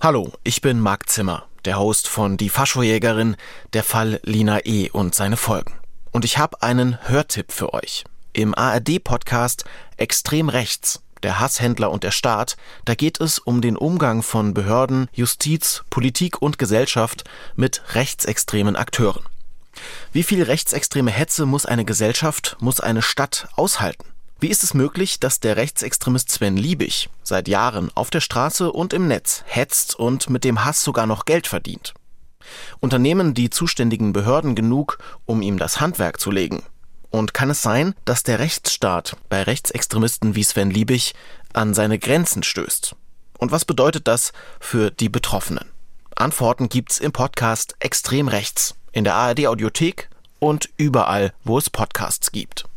Hallo, ich bin Marc Zimmer, der Host von Die Faschojägerin, der Fall Lina E. und seine Folgen. Und ich habe einen Hörtipp für euch. Im ARD-Podcast Extrem Rechts, der Hasshändler und der Staat, da geht es um den Umgang von Behörden, Justiz, Politik und Gesellschaft mit rechtsextremen Akteuren. Wie viel rechtsextreme Hetze muss eine Gesellschaft, muss eine Stadt aushalten? Wie ist es möglich, dass der Rechtsextremist Sven Liebig seit Jahren auf der Straße und im Netz hetzt und mit dem Hass sogar noch Geld verdient? Unternehmen die zuständigen Behörden genug, um ihm das Handwerk zu legen? Und kann es sein, dass der Rechtsstaat bei Rechtsextremisten wie Sven Liebig an seine Grenzen stößt? Und was bedeutet das für die Betroffenen? Antworten gibt's im Podcast Extrem Rechts, in der ARD Audiothek und überall, wo es Podcasts gibt.